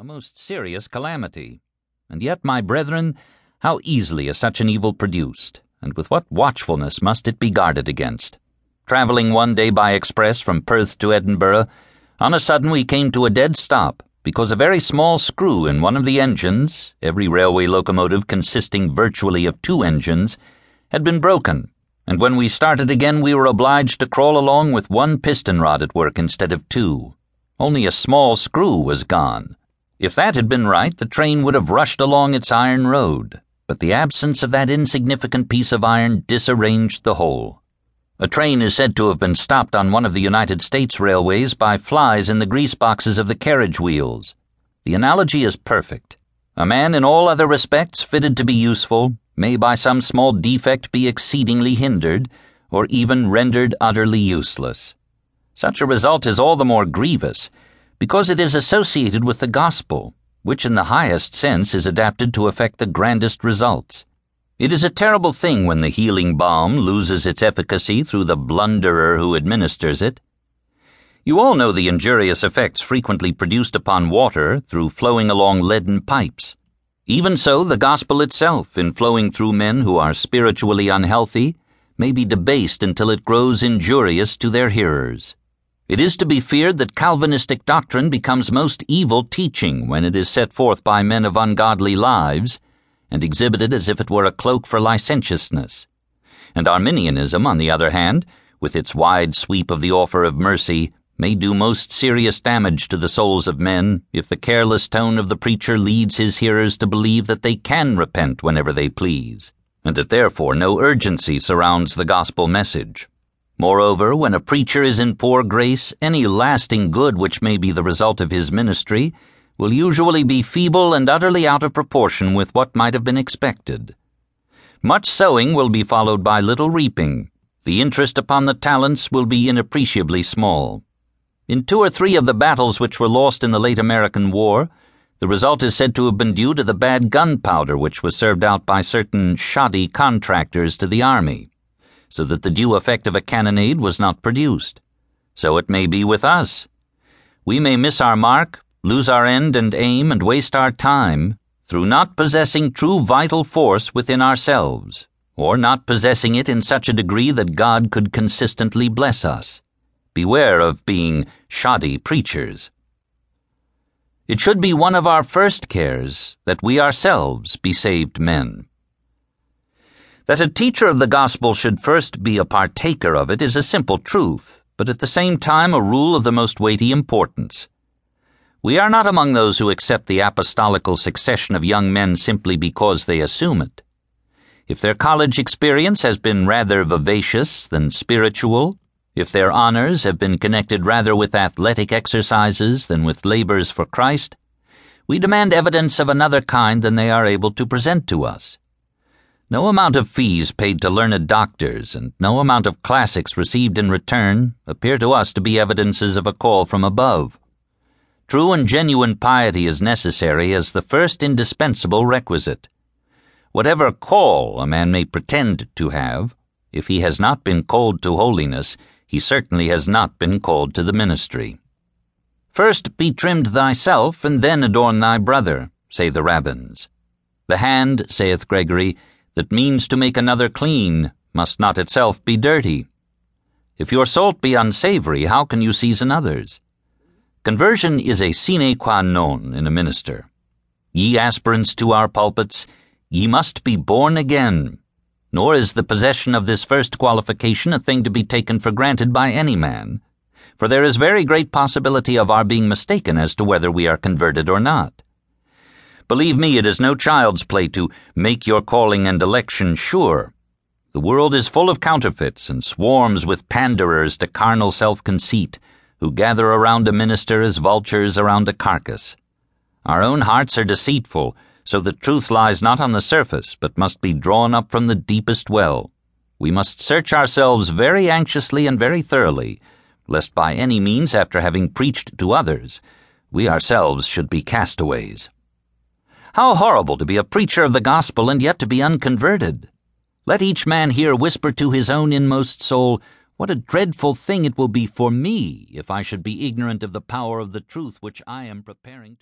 a most serious calamity. And yet, my brethren, how easily is such an evil produced, and with what watchfulness must it be guarded against? Travelling one day by express from Perth to Edinburgh, on a sudden we came to a dead stop because a very small screw in one of the engines, every railway locomotive consisting virtually of two engines, had been broken, and when we started again we were obliged to crawl along with one piston rod at work instead of two. Only a small screw was gone. If that had been right, the train would have rushed along its iron road, but the absence of that insignificant piece of iron disarranged the whole. A train is said to have been stopped on one of the United States railways by flies in the grease boxes of the carriage wheels. The analogy is perfect. A man in all other respects fitted to be useful may by some small defect be exceedingly hindered, or even rendered utterly useless. Such a result is all the more grievous because it is associated with the gospel, which in the highest sense is adapted to effect the grandest results. It is a terrible thing when the healing balm loses its efficacy through the blunderer who administers it. You all know the injurious effects frequently produced upon water through flowing along leaden pipes. Even so, the gospel itself, in flowing through men who are spiritually unhealthy, may be debased until it grows injurious to their hearers. It is to be feared that Calvinistic doctrine becomes most evil teaching when it is set forth by men of ungodly lives and exhibited as if it were a cloak for licentiousness. And Arminianism, on the other hand, with its wide sweep of the offer of mercy, may do most serious damage to the souls of men if the careless tone of the preacher leads his hearers to believe that they can repent whenever they please, and that therefore no urgency surrounds the gospel message. Moreover, when a preacher is in poor grace, any lasting good which may be the result of his ministry will usually be feeble and utterly out of proportion with what might have been expected. Much sowing will be followed by little reaping. The interest upon the talents will be inappreciably small. In two or three of the battles which were lost in the late American War, the result is said to have been due to the bad gunpowder which was served out by certain shoddy contractors to the Army so that the due effect of a cannonade was not produced. So it may be with us. We may miss our mark, lose our end and aim, and waste our time through not possessing true vital force within ourselves, or not possessing it in such a degree that God could consistently bless us. Beware of being shoddy preachers. It should be one of our first cares that we ourselves be saved men. That a teacher of the gospel should first be a partaker of it is a simple truth, but at the same time a rule of the most weighty importance. We are not among those who accept the apostolical succession of young men simply because they assume it. If their college experience has been rather vivacious than spiritual, if their honors have been connected rather with athletic exercises than with labors for Christ, we demand evidence of another kind than they are able to present to us. No amount of fees paid to learned doctors and no amount of classics received in return appear to us to be evidences of a call from above. True and genuine piety is necessary as the first indispensable requisite. Whatever call a man may pretend to have, if he has not been called to holiness, he certainly has not been called to the ministry. First be trimmed thyself, and then adorn thy brother, say the rabbins. The hand, saith Gregory, that means to make another clean must not itself be dirty. If your salt be unsavory, how can you season others? Conversion is a sine qua non in a minister. Ye aspirants to our pulpits, ye must be born again. Nor is the possession of this first qualification a thing to be taken for granted by any man, for there is very great possibility of our being mistaken as to whether we are converted or not. Believe me, it is no child's play to make your calling and election sure. The world is full of counterfeits and swarms with panderers to carnal self conceit, who gather around a minister as vultures around a carcass. Our own hearts are deceitful, so the truth lies not on the surface, but must be drawn up from the deepest well. We must search ourselves very anxiously and very thoroughly, lest by any means, after having preached to others, we ourselves should be castaways. How horrible to be a preacher of the gospel and yet to be unconverted! Let each man here whisper to his own inmost soul, What a dreadful thing it will be for me if I should be ignorant of the power of the truth which I am preparing to.